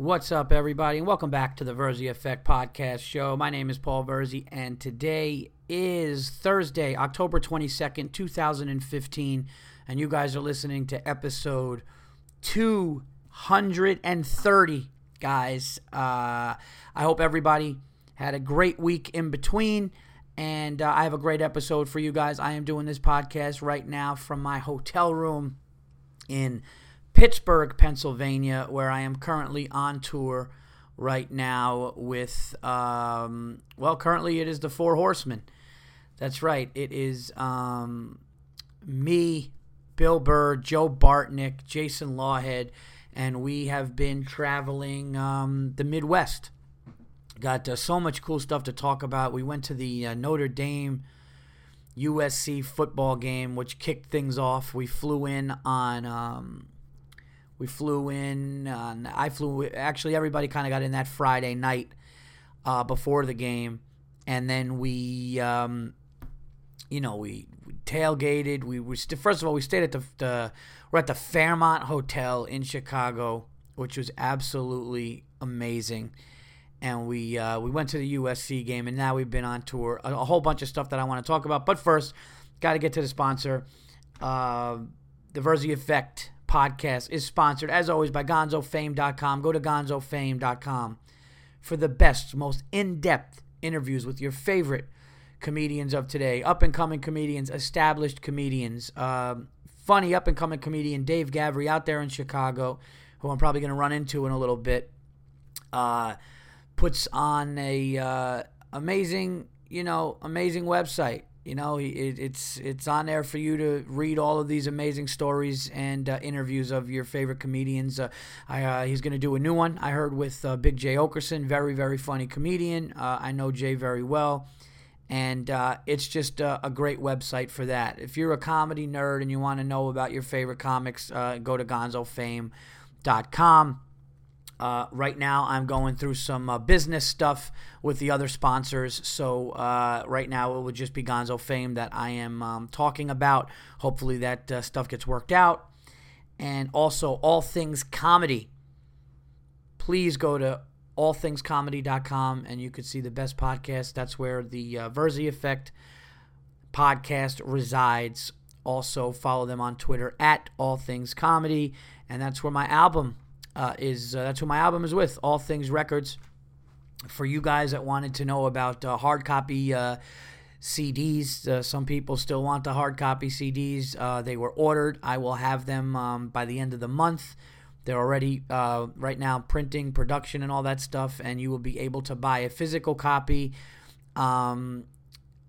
What's up, everybody, and welcome back to the Verzi Effect Podcast Show. My name is Paul Verzi, and today is Thursday, October 22nd, 2015, and you guys are listening to episode 230, guys. Uh, I hope everybody had a great week in between, and uh, I have a great episode for you guys. I am doing this podcast right now from my hotel room in Pittsburgh, Pennsylvania, where I am currently on tour right now with, um, well, currently it is the Four Horsemen. That's right. It is um, me, Bill Burr, Joe Bartnick, Jason Lawhead, and we have been traveling um, the Midwest. Got uh, so much cool stuff to talk about. We went to the uh, Notre Dame USC football game, which kicked things off. We flew in on um, we flew in. On, I flew. Actually, everybody kind of got in that Friday night uh, before the game, and then we, um, you know, we, we tailgated. We were st- first of all we stayed at the, the we're at the Fairmont Hotel in Chicago, which was absolutely amazing. And we uh, we went to the USC game, and now we've been on tour. A, a whole bunch of stuff that I want to talk about, but first, got to get to the sponsor, uh, the Verzi Effect podcast is sponsored, as always, by gonzofame.com. Go to gonzofame.com for the best, most in depth interviews with your favorite comedians of today, up and coming comedians, established comedians. Uh, funny up and coming comedian Dave Gavry out there in Chicago, who I'm probably going to run into in a little bit, uh, puts on a uh, amazing, you know, amazing website. You know, it, it's it's on there for you to read all of these amazing stories and uh, interviews of your favorite comedians. Uh, I, uh, he's going to do a new one. I heard with uh, Big Jay Oakerson, very very funny comedian. Uh, I know Jay very well, and uh, it's just a, a, great website for that. If you're a comedy nerd and you want to know about your favorite comics, go to GonzoFame.com. Uh, right now, I'm going through some uh, business stuff with the other sponsors. So, uh, right now, it would just be Gonzo Fame that I am um, talking about. Hopefully, that uh, stuff gets worked out. And also, All Things Comedy. Please go to allthingscomedy.com and you could see the best podcast. That's where the uh, Verzi Effect podcast resides. Also, follow them on Twitter at All Things Comedy. And that's where my album uh, is uh, that's who my album is with, All Things Records. For you guys that wanted to know about uh, hard copy uh, CDs, uh, some people still want the hard copy CDs. Uh, they were ordered. I will have them um, by the end of the month. They're already right now printing, production, and all that stuff, and you will be able to buy a physical copy. Um,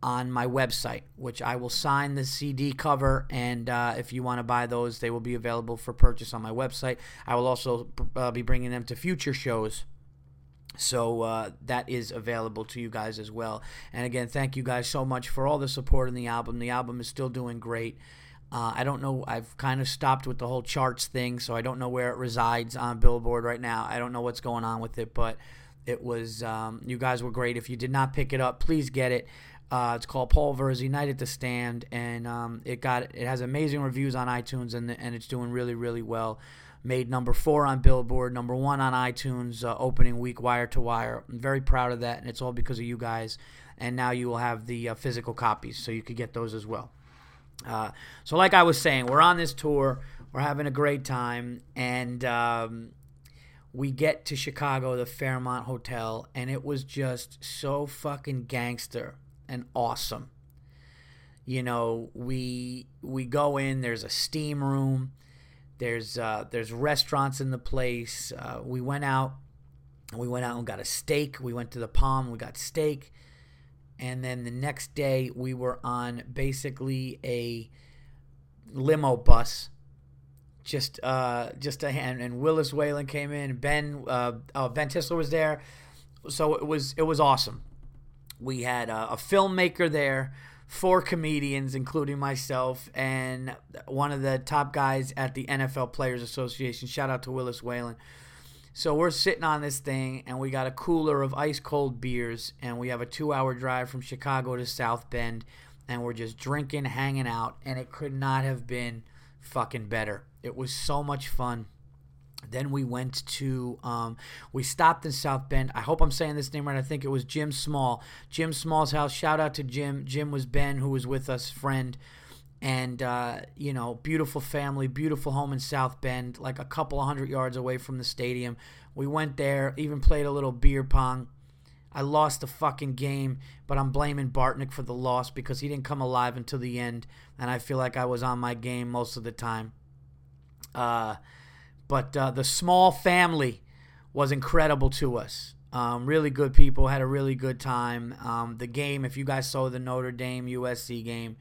on my website, which I will sign the CD cover. And uh, if you want to buy those, they will be available for purchase on my website. I will also uh, be bringing them to future shows. So uh, that is available to you guys as well. And again, thank you guys so much for all the support in the album. The album is still doing great. Uh, I don't know. I've kind of stopped with the whole charts thing, so I don't know where it resides on Billboard right now. I don't know what's going on with it, but it was. Um, you guys were great. If you did not pick it up, please get it. Uh, it's called Paul Verzi Night at the Stand, and um, it got it has amazing reviews on iTunes, and and it's doing really really well. Made number four on Billboard, number one on iTunes uh, opening week, wire to wire. I'm very proud of that, and it's all because of you guys. And now you will have the uh, physical copies, so you could get those as well. Uh, so, like I was saying, we're on this tour, we're having a great time, and um, we get to Chicago, the Fairmont Hotel, and it was just so fucking gangster and awesome. You know, we we go in. There's a steam room. There's uh, there's restaurants in the place. Uh, we went out. We went out and got a steak. We went to the Palm. We got steak, and then the next day we were on basically a limo bus. Just uh, just a hand. And Willis Whalen came in. Ben uh, uh, Ben Tisler was there. So it was it was awesome. We had a, a filmmaker there, four comedians, including myself, and one of the top guys at the NFL Players Association. Shout out to Willis Whalen. So we're sitting on this thing, and we got a cooler of ice cold beers, and we have a two hour drive from Chicago to South Bend, and we're just drinking, hanging out, and it could not have been fucking better. It was so much fun. Then we went to, um, we stopped in South Bend. I hope I'm saying this name right. I think it was Jim Small. Jim Small's house. Shout out to Jim. Jim was Ben, who was with us, friend. And, uh, you know, beautiful family, beautiful home in South Bend, like a couple of hundred yards away from the stadium. We went there, even played a little beer pong. I lost the fucking game, but I'm blaming Bartnick for the loss because he didn't come alive until the end, and I feel like I was on my game most of the time. Uh, but uh, the small family was incredible to us. Um, really good people, had a really good time. Um, the game, if you guys saw the Notre Dame USC game,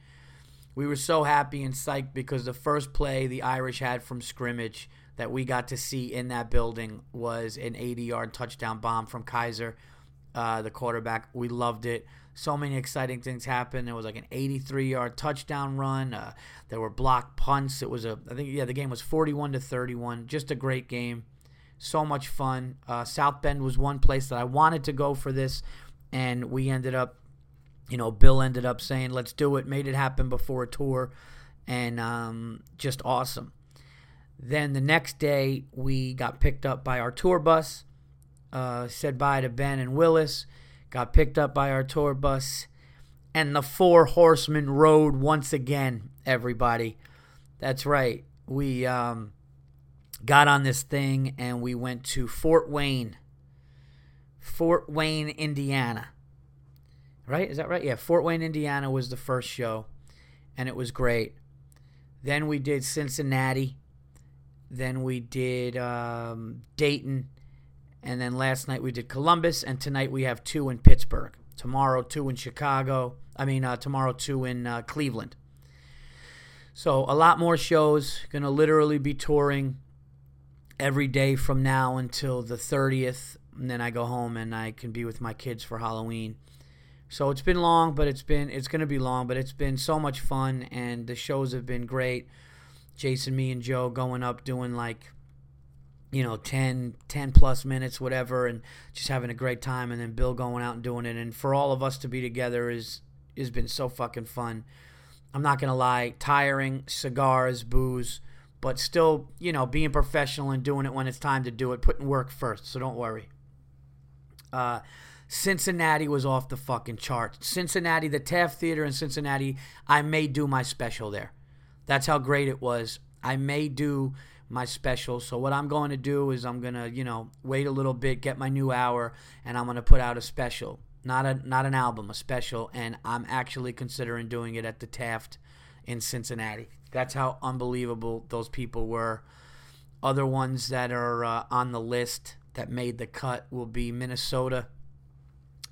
we were so happy and psyched because the first play the Irish had from scrimmage that we got to see in that building was an 80 yard touchdown bomb from Kizer, uh, the quarterback. We loved it. So many exciting things happened. There was like an 83 yard touchdown run. Uh, there were block punts. It was a, I think, yeah, the game was 41 to 31. Just a great game. So much fun. Uh, South Bend was one place that I wanted to go for this, and we ended up, you know, Bill ended up saying, let's do it, made it happen before a tour, and um, just awesome. Then the next day, we got picked up by our tour bus uh, said bye to Ben and Willis, got picked up by our tour bus, and the four horsemen rode once again, everybody. That's right. We um, got on this thing and we went to Fort Wayne, Fort Wayne, Indiana. Right? Is that right? Yeah, Fort Wayne, Indiana was the first show, and it was great. Then we did Cincinnati. Then we did um, Dayton and then last night we did Columbus, and tonight we have two in Pittsburgh. Tomorrow, two in Chicago. I mean, uh, tomorrow, two in uh, Cleveland. So, a lot more shows. Going to literally be touring every day from now until the 30th. And then I go home and I can be with my kids for Halloween. So it's been long, but it's been it's going to be long, but it's been so much fun and the shows have been great. Jason, me and Joe going up doing like you know 10 10 plus minutes whatever and just having a great time and then bill going out and doing it. And for all of us to be together is has been so fucking fun. I'm not gonna lie tiring cigars booze but still you know being professional and doing it when it's time to do it putting work first so don't worry. Uh, cincinnati was off the fucking charts. Cincinnati the taft theater in cincinnati i may do my special there. That's how great it was. I may do my special. So what I'm going to do is I'm going to, you know, wait a little bit, get my new hour, and I'm going to put out a special. Not a not an album, a special, and I'm actually considering doing it at the Taft in Cincinnati. That's how unbelievable those people were. Other ones that are uh, on the list that made the cut will be Minnesota,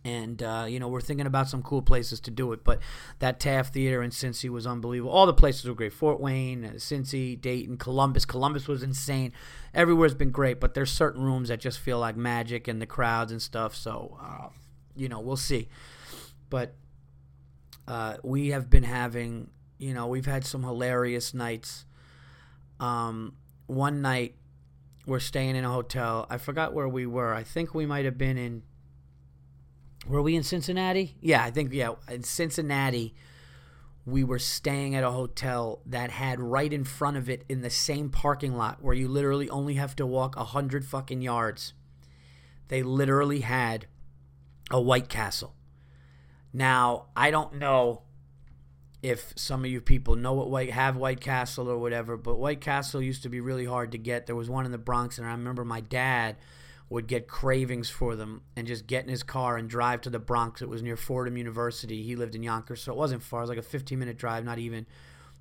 and uh, you know we're thinking about some cool places to do it. But that Taft Theater in Cincy was unbelievable. All the places were great. Fort Wayne, uh, Cincy, Dayton, Columbus. Columbus was insane. Everywhere's been great, but there's certain rooms that just feel like magic and the crowds and stuff. So uh, you know we'll see. But uh, we have been having, you know, we've had some hilarious nights. Um, one night we're staying in a hotel. I forgot where we were. I think we might have been in were we in Cincinnati? Yeah, I think yeah, in Cincinnati we were staying at a hotel that had right in front of it in the same parking lot where you literally only have to walk a hundred fucking yards. They literally had a White Castle. Now, I don't know if some of you people know what White have White Castle or whatever, but White Castle used to be really hard to get. There was one in the Bronx, and I remember my dad would get cravings for them and just get in his car and drive to the Bronx. It was near Fordham University. He lived in Yonkers, so it wasn't far. It was like a 15 minute drive, not even.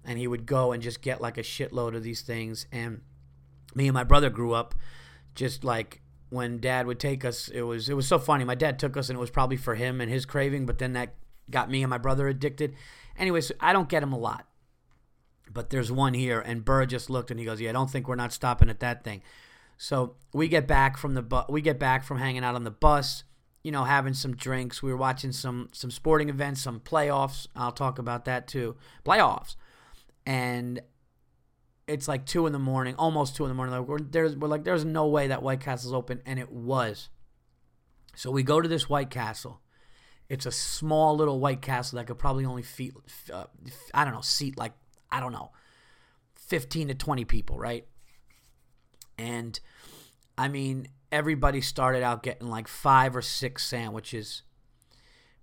And he would go and just get like a shitload of these things. And me and my brother grew up just like when dad would take us it was it was so funny my dad took us and it was probably for him and his craving but then that got me and my brother addicted anyways i don't get him a lot but there's one here and burr just looked and he goes yeah i don't think we're not stopping at that thing so we get back from the bu- we get back from hanging out on the bus, you know, having some drinks. We were watching some some sporting events, some playoffs. I'll talk about that too. Playoffs, and it's like two in the morning, almost two in the morning. Like we're, there's we're like there's no way that White Castle's open, and it was. So we go to this White Castle. It's a small little White Castle that could probably only feet, uh, I don't know, seat like I don't know, fifteen to twenty people, right? And I mean, everybody started out getting like five or six sandwiches.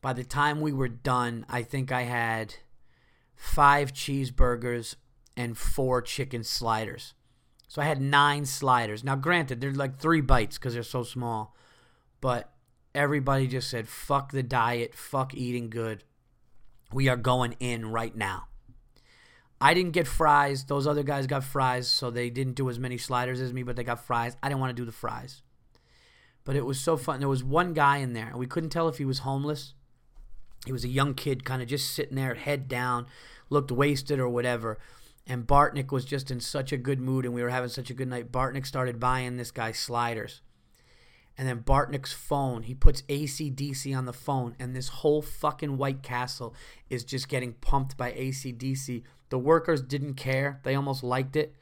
By the time we were done, I think I had five cheeseburgers and four chicken sliders. So I had nine sliders. Now, granted, they're like three bites because they're so small, but everybody just said, fuck the diet, fuck eating good. We are going in right now. I didn't get fries. Those other guys got fries, so they didn't do as many sliders as me, but they got fries. I didn't want to do the fries. But it was so fun. There was one guy in there, and we couldn't tell if he was homeless. He was a young kid, kind of just sitting there, head down, looked wasted or whatever. And Bartnick was just in such a good mood, and we were having such a good night. Bartnick started buying this guy sliders. And then Bartnick's phone, he puts ACDC on the phone, and this whole fucking White Castle is just getting pumped by ACDC. The workers didn't care, they almost liked it.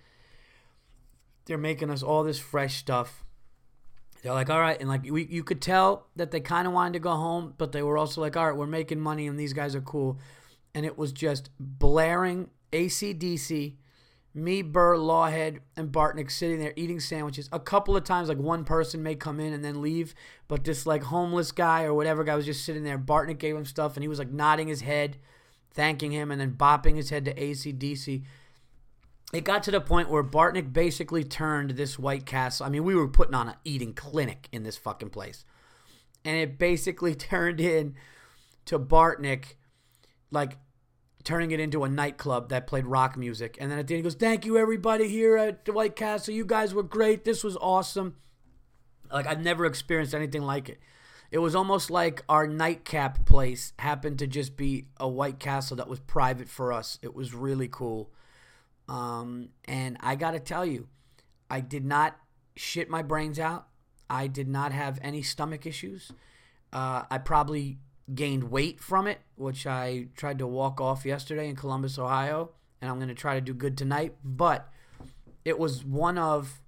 They're making us all this fresh stuff. They're like, all right, and like we, you could tell that they kind of wanted to go home, but they were also like, all right, we're making money, and these guys are cool. And it was just blaring ACDC me, Burr, Lawhead, and Bartnick sitting there eating sandwiches. A couple of times, like one person may come in and then leave, but this like homeless guy or whatever guy was just sitting there. Bartnick gave him stuff, and he was like nodding his head, thanking him, and then bopping his head to ACDC. It got to the point where Bartnick basically turned this White Castle. I mean, we were putting on an eating clinic in this fucking place, and it basically turned in to Bartnick like turning it into a nightclub that played rock music. And then at the end, he goes, Thank you, everybody here at the White Castle. You guys were great. This was awesome. Like, I've never experienced anything like it. It was almost like our nightcap place happened to just be a White Castle that was private for us. It was really cool. Um, and I got to tell you, I did not shit my brains out. I did not have any stomach issues. Uh, I probably gained weight from it, which I tried to walk off yesterday in Columbus, Ohio, and I'm going to try to do good tonight. But it was one of,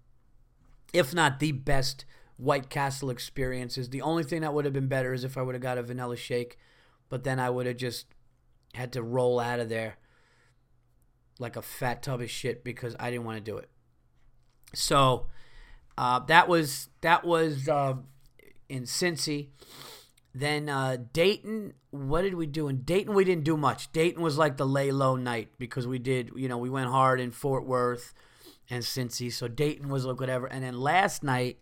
if not the best White Castle experiences. The only thing that would have been better is if I would have got a vanilla shake, but then I would have just had to roll out of there like a fat tub of shit because I didn't want to do it. So uh, that was that was uh, in Cincy. Then uh, Dayton, what did we do in Dayton? We didn't do much. Dayton was like the lay low night because we did, you know, we went hard in Fort Worth and Cincy. So Dayton was like whatever. And then last night,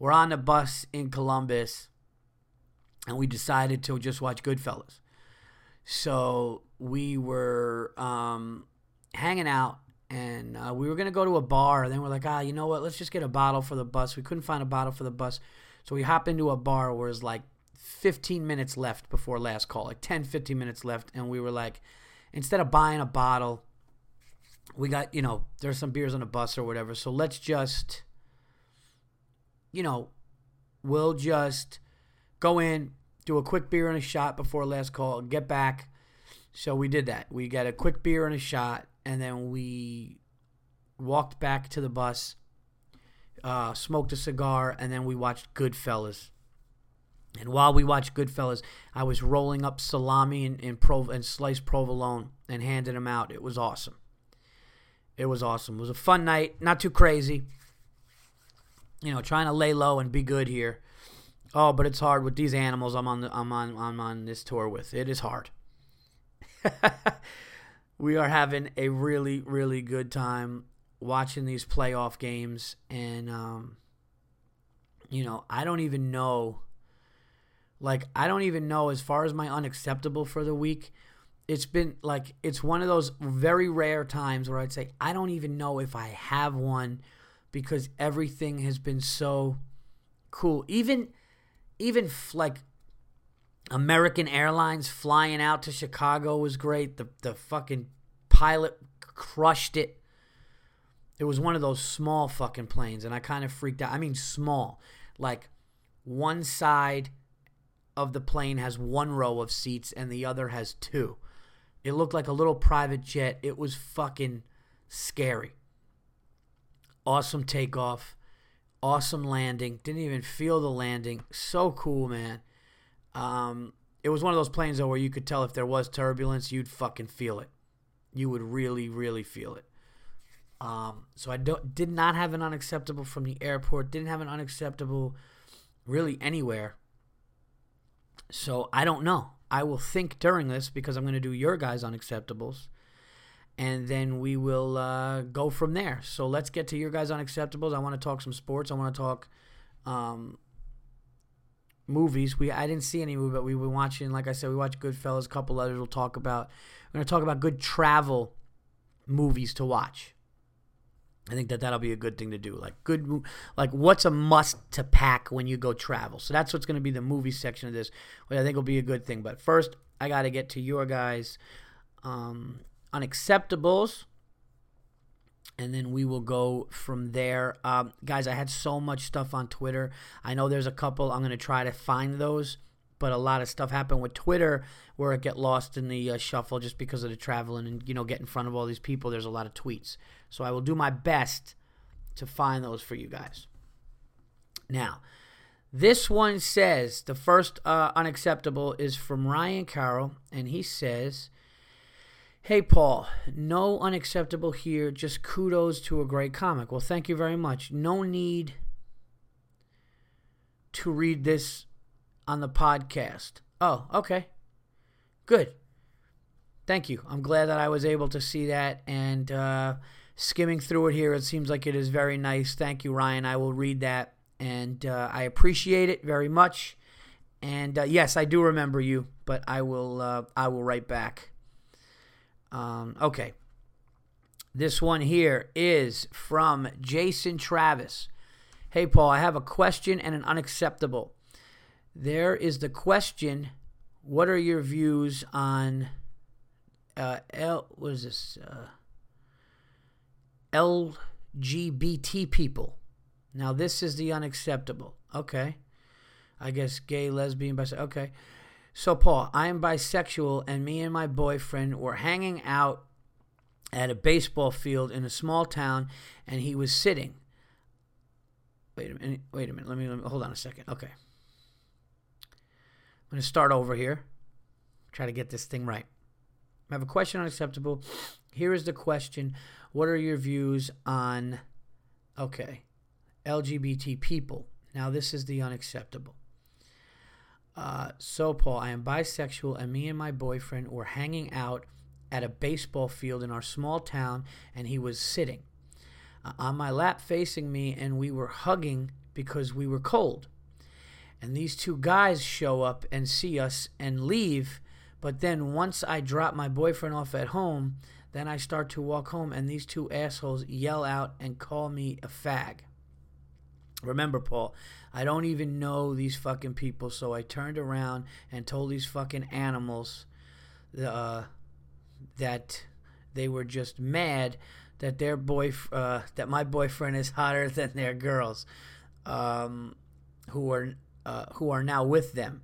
we're on the bus in Columbus, and we decided to just watch Goodfellas. So we were um, hanging out, and uh, we were gonna go to a bar. And then we're like, ah, you know what? Let's just get a bottle for the bus. We couldn't find a bottle for the bus, so we hop into a bar where it's like 15 minutes left before last call, like 10, 15 minutes left. And we were like, instead of buying a bottle, we got, you know, there's some beers on the bus or whatever. So let's just, you know, we'll just go in, do a quick beer and a shot before last call, get back. So we did that. We got a quick beer and a shot, and then we walked back to the bus, uh, smoked a cigar, and then we watched Goodfellas and while we watched Goodfellas, I was rolling up salami and, and, prov- and sliced provolone and handing them out. It was awesome. It was awesome. It was a fun night. Not too crazy. You know, trying to lay low and be good here. Oh, but it's hard with these animals I'm on the, I'm on I'm on this tour with. It is hard. we are having a really really good time watching these playoff games and um you know, I don't even know like I don't even know as far as my unacceptable for the week. It's been like it's one of those very rare times where I'd say I don't even know if I have one because everything has been so cool. Even even like American Airlines flying out to Chicago was great. The the fucking pilot crushed it. It was one of those small fucking planes and I kind of freaked out. I mean small. Like one side of the plane has one row of seats and the other has two. It looked like a little private jet. It was fucking scary. Awesome takeoff. Awesome landing. Didn't even feel the landing. So cool, man. Um, it was one of those planes though where you could tell if there was turbulence, you'd fucking feel it. You would really, really feel it. Um, so I don't, did not have an unacceptable from the airport, didn't have an unacceptable really anywhere. So I don't know. I will think during this because I'm going to do your guys' unacceptables. And then we will uh, go from there. So let's get to your guys' unacceptables. I want to talk some sports. I want to talk um, movies. We I didn't see any movie, but we were watching. Like I said, we watched Goodfellas. A couple others we'll talk about. We're to talk about good travel movies to watch. I think that that'll be a good thing to do. Like good, like what's a must to pack when you go travel. So that's what's going to be the movie section of this, which I think will be a good thing. But first, I got to get to your guys' um, unacceptables, and then we will go from there. Um, guys, I had so much stuff on Twitter. I know there's a couple. I'm going to try to find those but a lot of stuff happened with Twitter where it get lost in the uh, shuffle just because of the traveling and you know get in front of all these people. There's a lot of tweets, so I will do my best to find those for you guys. Now, this one says the first uh, unacceptable is from Ryan Carroll, and he says. Hey, Paul, no unacceptable here. Just kudos to a great comic. Well, thank you very much. No need to read this on the podcast. Oh, okay. Good. Thank you. I'm glad that I was able to see that and uh, skimming through it here. It seems like it is very nice. Thank you, Ryan. I will read that and uh, I appreciate it very much. And uh, yes, I do remember you, but I will uh, I will write back. Um, okay. This one here is from Jason Travis. Hey, Paul, I have a question and an unacceptable there is the question what are your views on uh, L, what is this? Uh, LGBT people. Now, this is the unacceptable. Okay. I guess gay, lesbian, bisexual. Okay. So, Paul, I am bisexual, and me and my boyfriend were hanging out at a baseball field in a small town, and he was sitting. Wait a minute. Wait a minute. Let me, let me hold on a second. Okay. I'm going to start over here. Try to get this thing right. I have a question unacceptable. Here is the question What are your views on, okay, LGBT people? Now, this is the unacceptable. Uh, so, Paul, I am bisexual, and me and my boyfriend were hanging out at a baseball field in our small town, and he was sitting uh, on my lap facing me, and we were hugging because we were cold and these two guys show up and see us and leave. But then once I drop my boyfriend off at home, then I start to walk home, and these two assholes yell out and call me a fag. Remember, Paul, I don't even know these fucking people, so I turned around and told these fucking animals uh, that they were just mad that their boy uh, that my boyfriend is hotter than their girls, um, who are uh, who are now with them.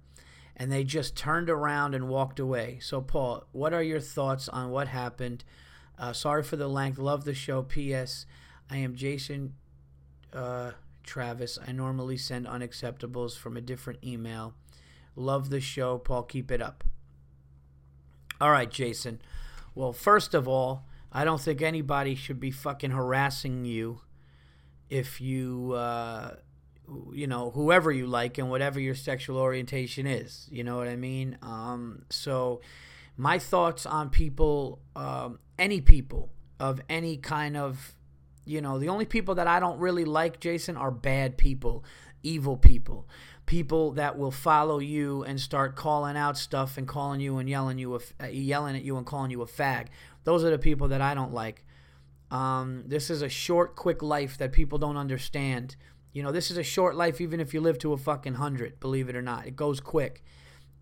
And they just turned around and walked away. So, Paul, what are your thoughts on what happened? Uh, sorry for the length. Love the show. P.S. I am Jason uh, Travis. I normally send unacceptables from a different email. Love the show, Paul. Keep it up. All right, Jason. Well, first of all, I don't think anybody should be fucking harassing you if you uh, you know whoever you like and whatever your sexual orientation is you know what i mean um, so my thoughts on people um, any people of any kind of you know the only people that i don't really like jason are bad people evil people people that will follow you and start calling out stuff and calling you and yelling you a, yelling at you and calling you a fag those are the people that i don't like um, this is a short quick life that people don't understand you know, this is a short life, even if you live to a fucking hundred, believe it or not. It goes quick.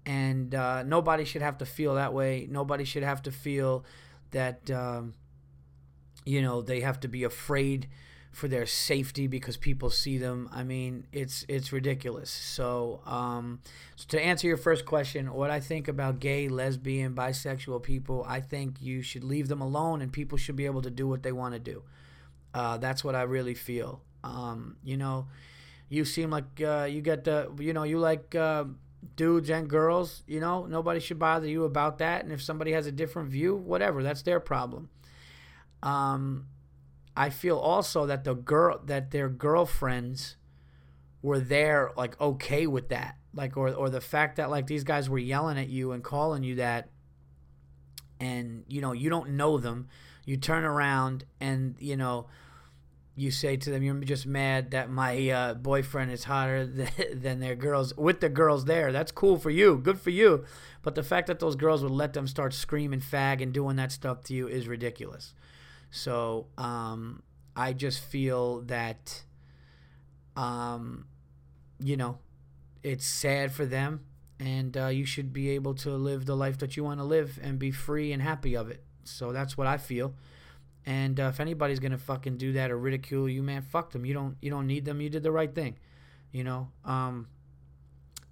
And uh, nobody should have to feel that way. Nobody should have to feel that, um, you know, they have to be afraid for their safety because people see them. I mean, it's it's ridiculous. So, um, so to answer your first question, what I think about gay, lesbian, bisexual people, I think you should leave them alone, and people should be able to do what they want to do. Uh, that's what I really feel. Um, you know, you seem like uh, you get the, you know, you like uh, dudes and girls. You know, nobody should bother you about that. And if somebody has a different view, whatever, that's their problem. Um, I feel also that the girl that their girlfriends were there like okay with that. Like or or the fact that like these guys were yelling at you and calling you that and you know, you don't know them. You turn around and, you know, you say to them, "You're just mad that my uh, boyfriend is hotter than their girls with the girls there." That's cool for you, good for you. But the fact that those girls would let them start screaming "fag" and doing that stuff to you is ridiculous. So um, I just feel that, um, you know, it's sad for them, and uh, you should be able to live the life that you want to live and be free and happy of it. So that's what I feel. And uh, if anybody's gonna fucking do that or ridicule you, man, fuck them. You don't you don't need them. You did the right thing. You know. Um,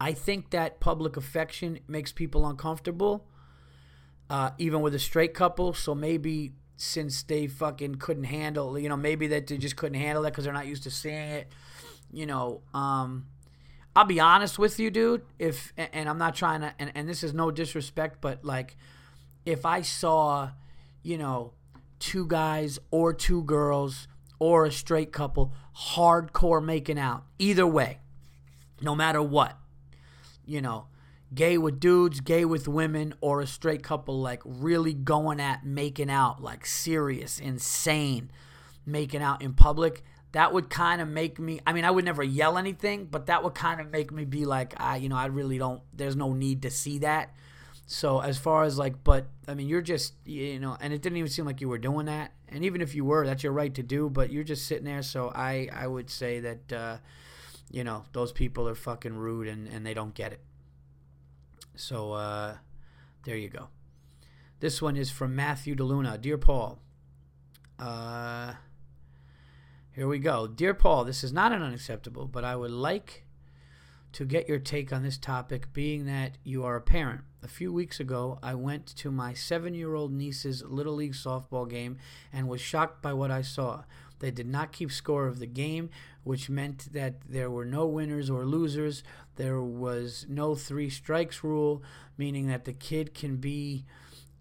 I think that public affection makes people uncomfortable, uh, even with a straight couple. So maybe since they fucking couldn't handle, you know, maybe that they just couldn't handle it because they're not used to seeing it. You know. Um, I'll be honest with you, dude. If and I'm not trying to, and, and this is no disrespect, but like, if I saw, you know two guys or two girls or a straight couple hardcore making out. Either way, no matter what. You know, gay with dudes, gay with women, or a straight couple like really going at making out, like serious, insane making out in public. That would kind of make me. I mean, I would never yell anything, but that would kind of make me be like, I, you know, I really don't. There's no need to see that. So as far as like, but I mean, you're just you know, and it didn't even seem like you were doing that. And even if you were, that's your right to do. But you're just sitting there. So I I would say that uh, you know those people are fucking rude and and they don't get it. So uh, there you go. This one is from Matthew DeLuna. Dear Paul. Uh, here we go. Dear Paul, this is not an unacceptable, but I would like to get your take on this topic, being that you are a parent. A few weeks ago, I went to my seven year old niece's Little League softball game and was shocked by what I saw. They did not keep score of the game, which meant that there were no winners or losers. There was no three strikes rule, meaning that the kid can be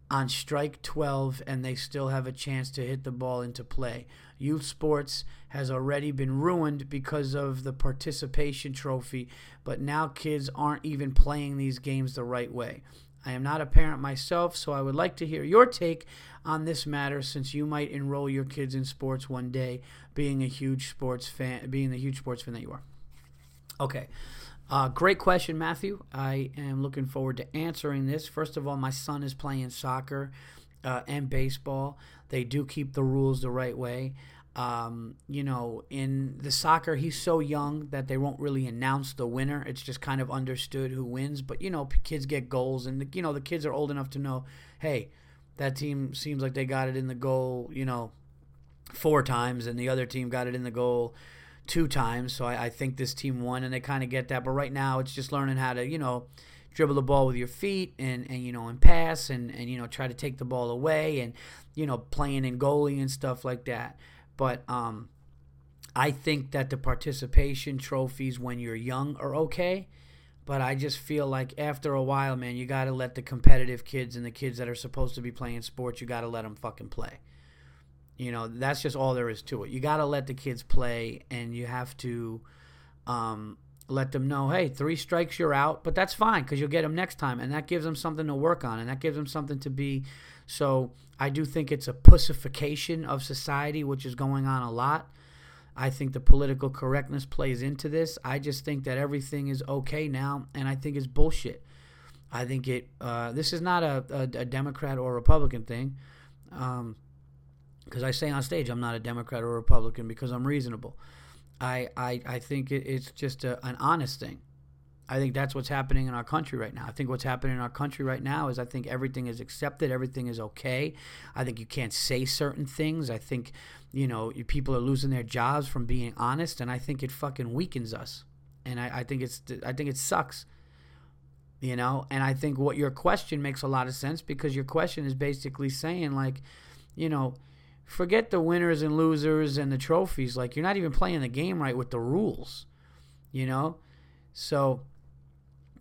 on strike 12 and they still have a chance to hit the ball into play. Youth sports has already been ruined because of the participation trophy, but now kids aren't even playing these games the right way. I am not a parent myself, so I would like to hear your take on this matter since you might enroll your kids in sports one day, being a huge sports fan, being the huge sports fan that you are. Okay. Uh, great question, Matthew. I am looking forward to answering this. First of all, my son is playing soccer uh, and baseball. They do keep the rules the right way. Um, you know, in the soccer, he's so young that they won't really announce the winner. It's just kind of understood who wins. But, you know, kids get goals, and, you know, the kids are old enough to know, hey, that team seems like they got it in the goal, you know, four times, and the other team got it in the goal two times. So I, I think this team won, and they kind of get that. But right now, it's just learning how to, you know, dribble the ball with your feet and, and you know and pass and, and you know try to take the ball away and you know playing in goalie and stuff like that. But um, I think that the participation trophies when you're young are okay. But I just feel like after a while, man, you got to let the competitive kids and the kids that are supposed to be playing sports, you got to let them fucking play. You know, that's just all there is to it. You got to let the kids play, and you have to um, let them know, hey, three strikes, you're out, but that's fine because you'll get them next time, and that gives them something to work on, and that gives them something to be. So I do think it's a pussification of society, which is going on a lot. I think the political correctness plays into this. I just think that everything is okay now, and I think it's bullshit. I think it. Uh, this is not a, a, a, Democrat or Republican thing. Um, because I say on stage I'm not a Democrat or Republican because I'm reasonable. I I, I think it, it's just a, an honest thing. I think that's what's happening in our country right now. I think what's happening in our country right now is I think everything is accepted, everything is okay. I think you can't say certain things. I think, you know, people are losing their jobs from being honest, and I think it fucking weakens us. And I, I think it's I think it sucks. You know, and I think what your question makes a lot of sense because your question is basically saying like, you know, forget the winners and losers and the trophies. Like you're not even playing the game right with the rules, you know. So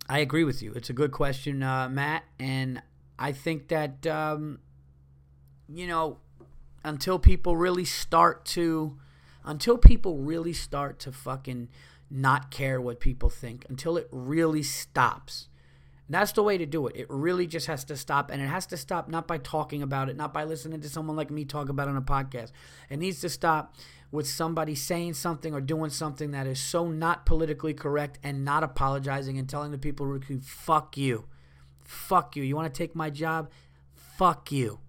I agree with you. It's a good question, uh, Matt, and I think that um, you know until people really start to until people really start to fucking not care what people think until it really stops that's the way to do it. It really just has to stop, and it has to stop not by talking about it, not by listening to someone like me talk about it on a podcast. It needs to stop with somebody saying something or doing something that is so not politically correct and not apologizing and telling the people, who fuck you. Fuck you. You want to take my job? Fuck you.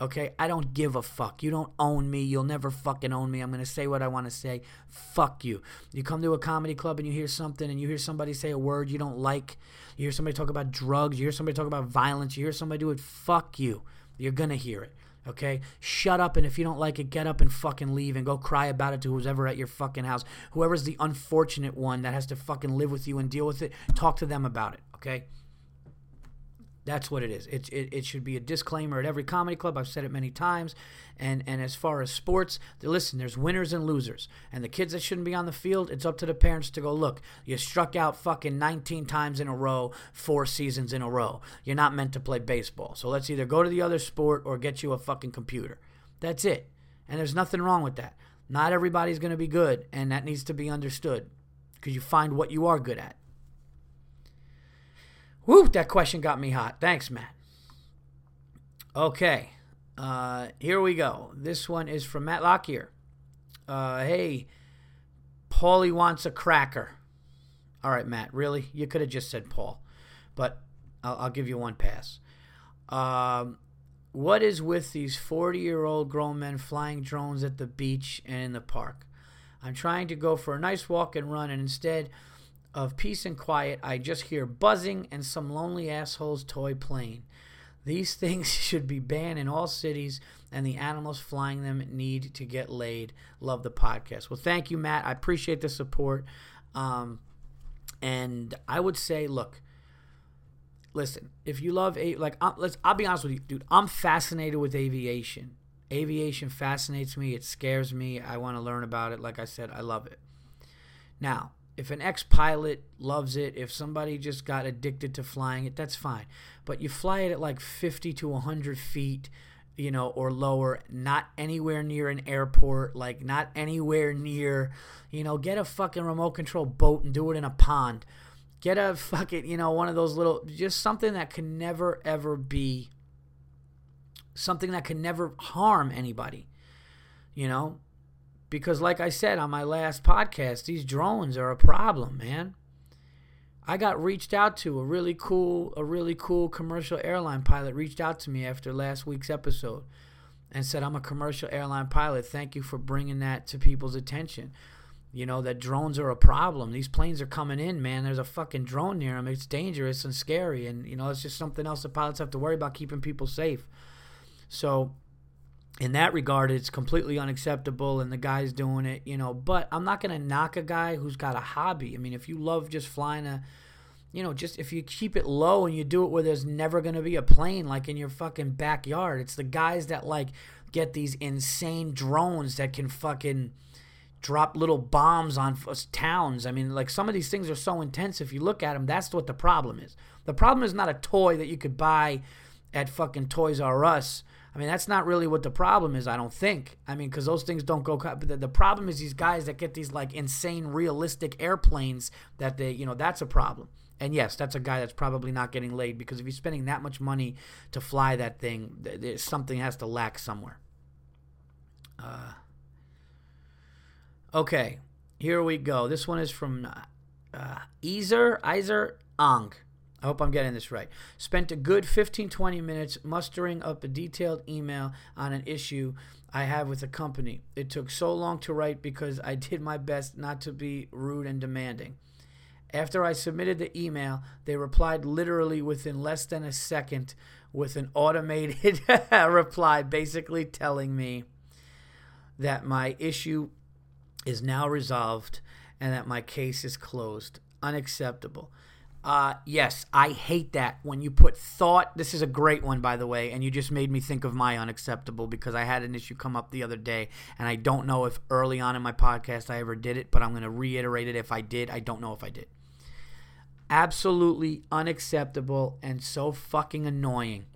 Okay, I don't give a fuck. You don't own me. You'll never fucking own me. I'm going to say what I want to say. Fuck you. You come to a comedy club and you hear something and you hear somebody say a word you don't like. You hear somebody talk about drugs. You hear somebody talk about violence. You hear somebody do it. Fuck you. You're going to hear it. Okay? Shut up and if you don't like it, get up and fucking leave and go cry about it to whoever's ever at your fucking house. Whoever's the unfortunate one that has to fucking live with you and deal with it, talk to them about it. Okay? That's what it is. It, it, it should be a disclaimer at every comedy club. I've said it many times. And and as far as sports, listen, there's winners and losers. And the kids that shouldn't be on the field, it's up to the parents to go, look, you struck out fucking 19 times in a row, four seasons in a row. You're not meant to play baseball. So let's either go to the other sport or get you a fucking computer. That's it. And there's nothing wrong with that. Not everybody's going to be good, and that needs to be understood because you find what you are good at. Whew, that question got me hot. Thanks, Matt. Okay, uh, here we go. This one is from Matt Lockyer. Uh, hey, Paulie wants a cracker. All right, Matt, really? You could have just said Paul, but I'll, I'll give you one pass. Um, what is with these 40 year old grown men flying drones at the beach and in the park? I'm trying to go for a nice walk and run, and instead, of peace and quiet, I just hear buzzing and some lonely asshole's toy plane. These things should be banned in all cities, and the animals flying them need to get laid. Love the podcast. Well, thank you, Matt. I appreciate the support. Um, and I would say, look, listen, if you love a like, I'm, let's. I'll be honest with you, dude. I'm fascinated with aviation. Aviation fascinates me. It scares me. I want to learn about it. Like I said, I love it. Now, if an ex pilot loves it, if somebody just got addicted to flying it, that's fine. But you fly it at like 50 to 100 feet, you know, or lower, not anywhere near an airport, like not anywhere near, you know, get a fucking remote control boat and do it in a pond. Get a fucking, you know, one of those little, just something that can never ever be, something that can never harm anybody, you know? Because, like I said on my last podcast, these drones are a problem, man. I got reached out to a really cool, a really cool commercial airline pilot reached out to me after last week's episode and said, "I'm a commercial airline pilot. Thank you for bringing that to people's attention. You know that drones are a problem. These planes are coming in, man. There's a fucking drone near them. It's dangerous and scary, and you know it's just something else the pilots have to worry about keeping people safe. So in that regard, it's completely unacceptable, and the guy's doing it, you know. But I'm not going to knock a guy who's got a hobby. I mean, if you love just flying a, you know, just if you keep it low and you do it where there's never going to be a plane, like in your fucking backyard, it's the guys that like get these insane drones that can fucking drop little bombs on towns. I mean, like some of these things are so intense. If you look at them, that's what the problem is. The problem is not a toy that you could buy at fucking Toys R Us I mean, that's not really what the problem is, I don't think. I mean, because those things don't go. The, the problem is these guys that get these like insane, realistic airplanes that they, you know, that's a problem. And yes, that's a guy that's probably not getting laid because if you're spending that much money to fly that thing, th- something has to lack somewhere. Uh, okay, here we go. This one is from uh, Ezer Iser Ang. I hope I'm getting this right. Spent a good 15 20 minutes mustering up a detailed email on an issue I have with a company. It took so long to write because I did my best not to be rude and demanding. After I submitted the email, they replied literally within less than a second with an automated reply, basically telling me that my issue is now resolved and that my case is closed. Unacceptable. Uh, yes, I hate that when you put thought. This is a great one, by the way, and you just made me think of my unacceptable because I had an issue come up the other day, and I don't know if early on in my podcast I ever did it, but I'm going to reiterate it if I did. I don't know if I did. Absolutely unacceptable and so fucking annoying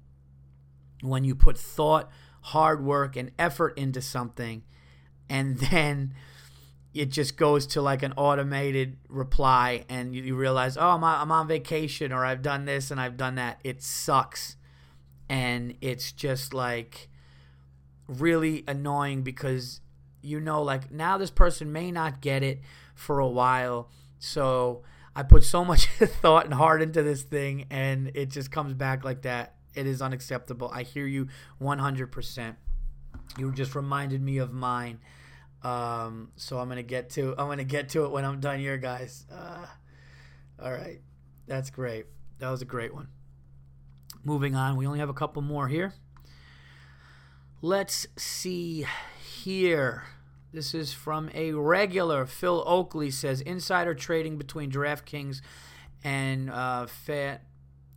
when you put thought, hard work and effort into something and then it just goes to like an automated reply and you, you realize oh I'm I'm on vacation or i've done this and i've done that. It sucks. And it's just like really annoying because you know like now this person may not get it for a while. So i put so much thought and heart into this thing and it just comes back like that. It is unacceptable. I hear you 100% you just reminded me of mine um, so I'm gonna get to I'm gonna get to it when I'm done here, guys. Uh, all right, that's great. That was a great one. Moving on, we only have a couple more here. Let's see here. This is from a regular. Phil Oakley says insider trading between DraftKings and uh, Fan.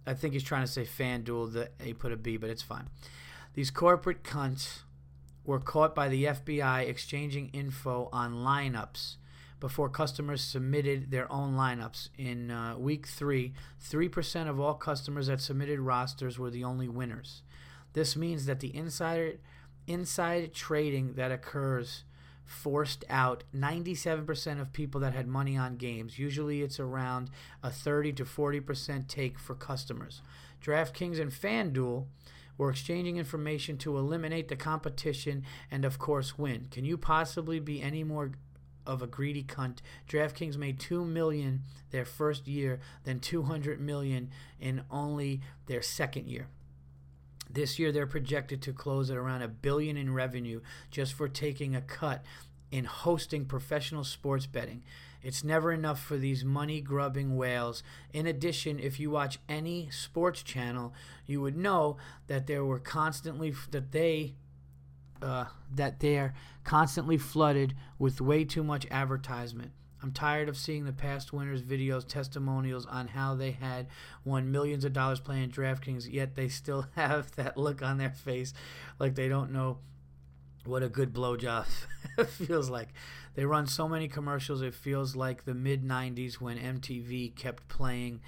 I think he's trying to say FanDuel. That he put a B, but it's fine. These corporate cunts were caught by the FBI exchanging info on lineups before customers submitted their own lineups. In uh, week three, 3% of all customers that submitted rosters were the only winners. This means that the insider inside trading that occurs forced out 97% of people that had money on games. Usually it's around a 30 to 40% take for customers. DraftKings and FanDuel we're exchanging information to eliminate the competition and, of course, win. Can you possibly be any more of a greedy cunt? DraftKings made two million their first year, then 200 million in only their second year. This year, they're projected to close at around a billion in revenue just for taking a cut in hosting professional sports betting. It's never enough for these money grubbing whales. In addition, if you watch any sports channel, you would know that there were constantly that they uh, that they're constantly flooded with way too much advertisement. I'm tired of seeing the past winners' videos, testimonials on how they had won millions of dollars playing DraftKings, yet they still have that look on their face like they don't know what a good blowjob feels like. They run so many commercials, it feels like the mid 90s when MTV kept playing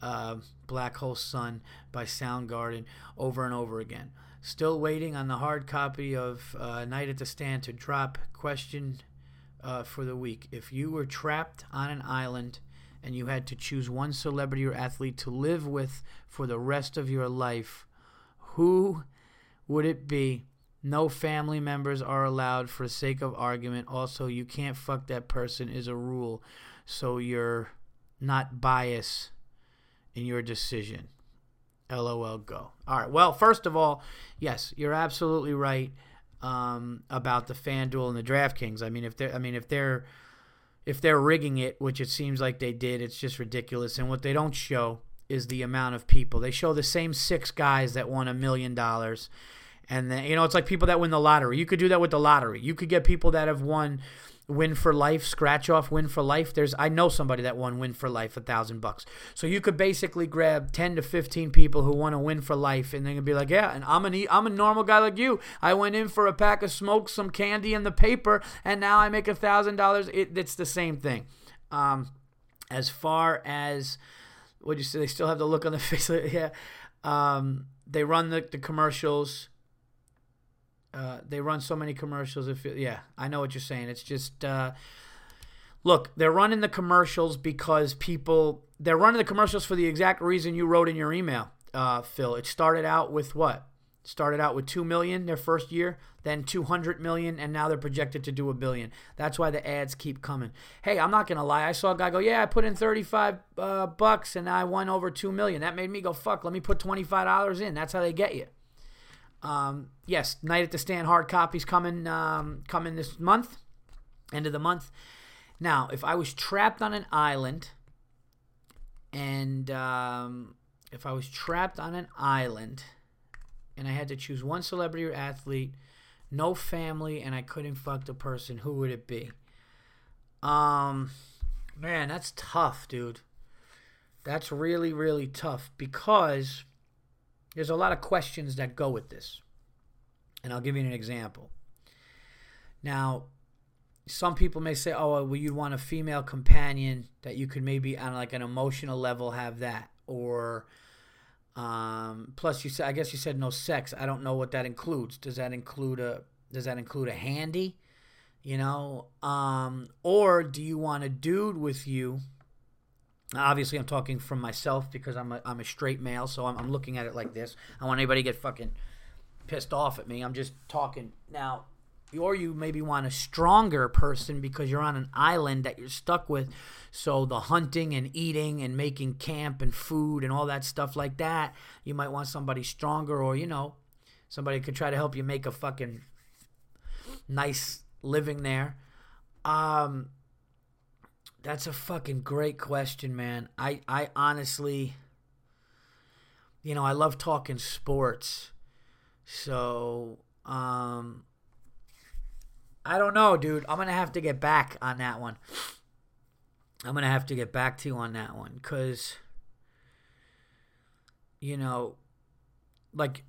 uh, Black Hole Sun by Soundgarden over and over again. Still waiting on the hard copy of uh, Night at the Stand to drop. Question uh, for the week If you were trapped on an island and you had to choose one celebrity or athlete to live with for the rest of your life, who would it be? No family members are allowed for sake of argument. Also, you can't fuck that person is a rule, so you're not biased in your decision. LOL go. All right. Well, first of all, yes, you're absolutely right um, about the FanDuel and the DraftKings. I mean, if they're, I mean, if they're, if they're rigging it, which it seems like they did, it's just ridiculous. And what they don't show is the amount of people. They show the same six guys that won a million dollars and then, you know, it's like people that win the lottery. You could do that with the lottery. You could get people that have won win for life, scratch off win for life. There's I know somebody that won win for life a thousand bucks. So you could basically grab ten to fifteen people who want to win for life, and then be like, yeah, and I'm an I'm a normal guy like you. I went in for a pack of smokes, some candy, and the paper, and now I make a thousand dollars. It's the same thing. Um, as far as what you say, they still have the look on the face. yeah, um, they run the, the commercials uh, they run so many commercials. If it, yeah, I know what you're saying. It's just uh, look, they're running the commercials because people they're running the commercials for the exact reason you wrote in your email, uh, Phil. It started out with what? Started out with two million their first year, then two hundred million, and now they're projected to do a billion. That's why the ads keep coming. Hey, I'm not gonna lie. I saw a guy go, "Yeah, I put in thirty-five uh, bucks and I won over two million. That made me go, "Fuck, let me put twenty-five dollars in." That's how they get you. Um, yes, Night at the Stand hard copies coming um, coming this month, end of the month. Now, if I was trapped on an island, and um, if I was trapped on an island, and I had to choose one celebrity or athlete, no family, and I couldn't fuck the person, who would it be? Um, man, that's tough, dude. That's really, really tough because there's a lot of questions that go with this. And I'll give you an example. Now, some people may say, oh, well, you'd want a female companion that you could maybe on like an emotional level have that. Or Um, plus, you said I guess you said no sex. I don't know what that includes. Does that include a Does that include a handy? You know, um, or do you want a dude with you? Obviously, I'm talking from myself because I'm a, I'm a straight male, so I'm, I'm looking at it like this. I want anybody to get fucking pissed off at me. I'm just talking now. Or you maybe want a stronger person because you're on an island that you're stuck with. So the hunting and eating and making camp and food and all that stuff like that, you might want somebody stronger or, you know, somebody could try to help you make a fucking nice living there. Um, that's a fucking great question, man. I, I honestly, you know, I love talking sports. So, um, I don't know, dude. I'm going to have to get back on that one. I'm going to have to get back to you on that one because, you know, like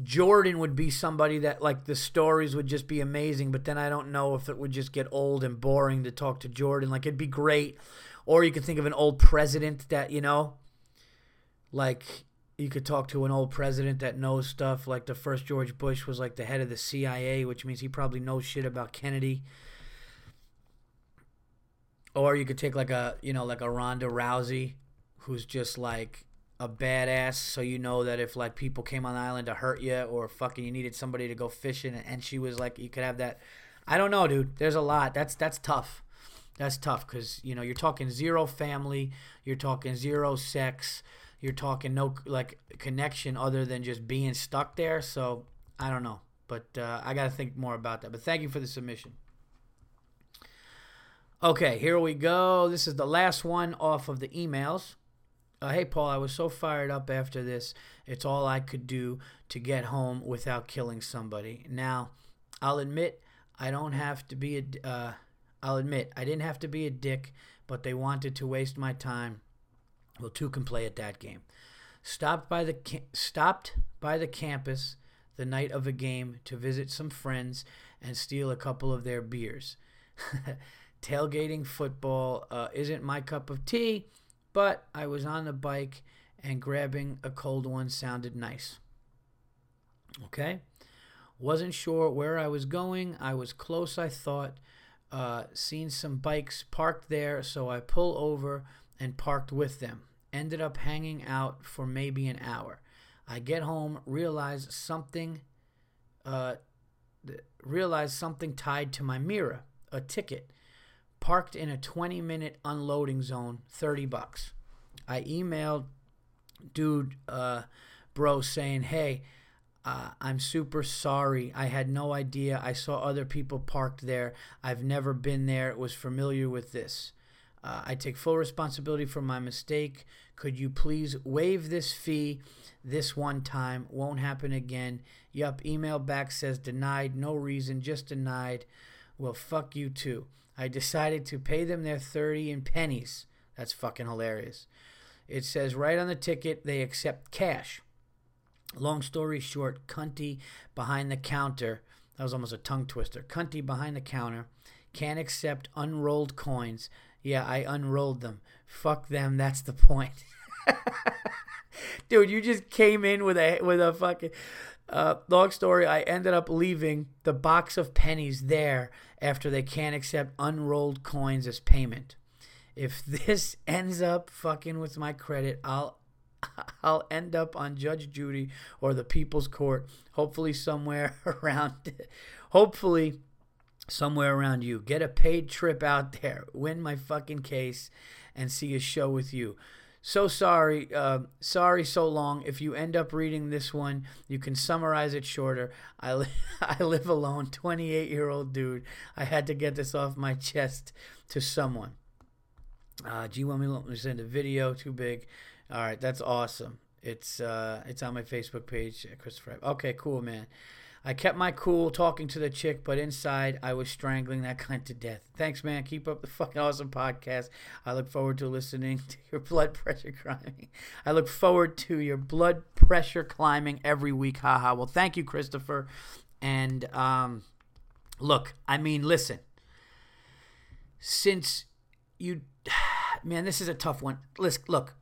Jordan would be somebody that like the stories would just be amazing, but then I don't know if it would just get old and boring to talk to Jordan. Like it'd be great, or you could think of an old president that you know, like you could talk to an old president that knows stuff. Like the first George Bush was like the head of the CIA, which means he probably knows shit about Kennedy. Or you could take like a you know like a Ronda Rousey, who's just like a badass, so you know that if like people came on the island to hurt you or fucking you needed somebody to go fishing, and she was like, you could have that. I don't know, dude. There's a lot. That's that's tough. That's tough because you know you're talking zero family, you're talking zero sex, you're talking no like connection other than just being stuck there. So I don't know, but uh, I got to think more about that. But thank you for the submission. Okay, here we go. This is the last one off of the emails. Uh, hey, Paul, I was so fired up after this. It's all I could do to get home without killing somebody. Now, I'll admit I don't have to be a. Uh, I'll admit I didn't have to be a dick, but they wanted to waste my time. Well, two can play at that game. Stopped by the ca- stopped by the campus the night of a game to visit some friends and steal a couple of their beers. Tailgating football uh, isn't my cup of tea but I was on the bike and grabbing a cold one sounded nice. Okay? Wasn't sure where I was going. I was close, I thought. Uh, seen some bikes parked there, so I pull over and parked with them. Ended up hanging out for maybe an hour. I get home, realize something, uh, realize something tied to my mirror, a ticket parked in a 20 minute unloading zone, 30 bucks. I emailed dude, uh, bro, saying, hey, uh, I'm super sorry. I had no idea. I saw other people parked there. I've never been there. Was familiar with this. Uh, I take full responsibility for my mistake. Could you please waive this fee this one time? Won't happen again. Yup, email back says denied. No reason, just denied. Well, fuck you too. I decided to pay them their 30 in pennies. That's fucking hilarious. It says right on the ticket they accept cash. Long story short, Cunty behind the counter, that was almost a tongue twister. Cunty behind the counter can't accept unrolled coins. Yeah, I unrolled them. Fuck them, that's the point. Dude, you just came in with a with a fucking uh, long story, I ended up leaving the box of pennies there after they can't accept unrolled coins as payment. If this ends up fucking with my credit, I'll I'll end up on Judge Judy or the People's Court, hopefully somewhere around hopefully somewhere around you. Get a paid trip out there, win my fucking case and see a show with you so sorry, uh, sorry, so long. If you end up reading this one, you can summarize it shorter. I, li- I live alone, 28 year old dude. I had to get this off my chest to someone. Uh, do you want me to send a video? Too big. All right, that's awesome. It's uh, it's on my Facebook page, Christopher. Okay, cool, man. I kept my cool talking to the chick, but inside I was strangling that cunt to death. Thanks, man. Keep up the fucking awesome podcast. I look forward to listening to your blood pressure climbing. I look forward to your blood pressure climbing every week. Haha. Well, thank you, Christopher. And um, look, I mean, listen. Since you, man, this is a tough one. Listen, look,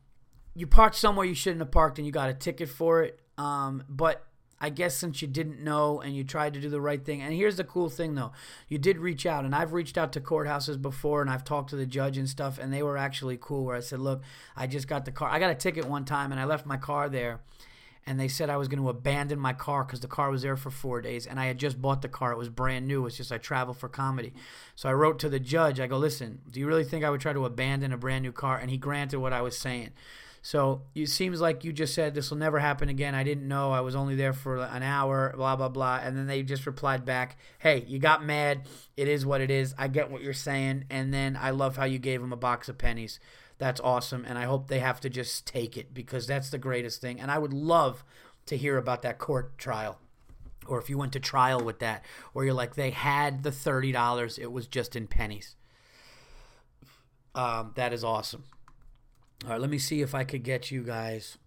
you parked somewhere you shouldn't have parked and you got a ticket for it. Um, but I guess since you didn't know and you tried to do the right thing. And here's the cool thing though. You did reach out and I've reached out to courthouses before and I've talked to the judge and stuff and they were actually cool where I said, "Look, I just got the car. I got a ticket one time and I left my car there." And they said I was going to abandon my car because the car was there for four days, and I had just bought the car. It was brand new. It's just I travel for comedy, so I wrote to the judge. I go, "Listen, do you really think I would try to abandon a brand new car?" And he granted what I was saying. So it seems like you just said this will never happen again. I didn't know. I was only there for an hour, blah, blah, blah. And then they just replied back, hey, you got mad. It is what it is. I get what you're saying. And then I love how you gave them a box of pennies. That's awesome. And I hope they have to just take it because that's the greatest thing. And I would love to hear about that court trial. Or if you went to trial with that, where you're like, they had the $30, it was just in pennies. Um, that is awesome. All right, let me see if I could get you guys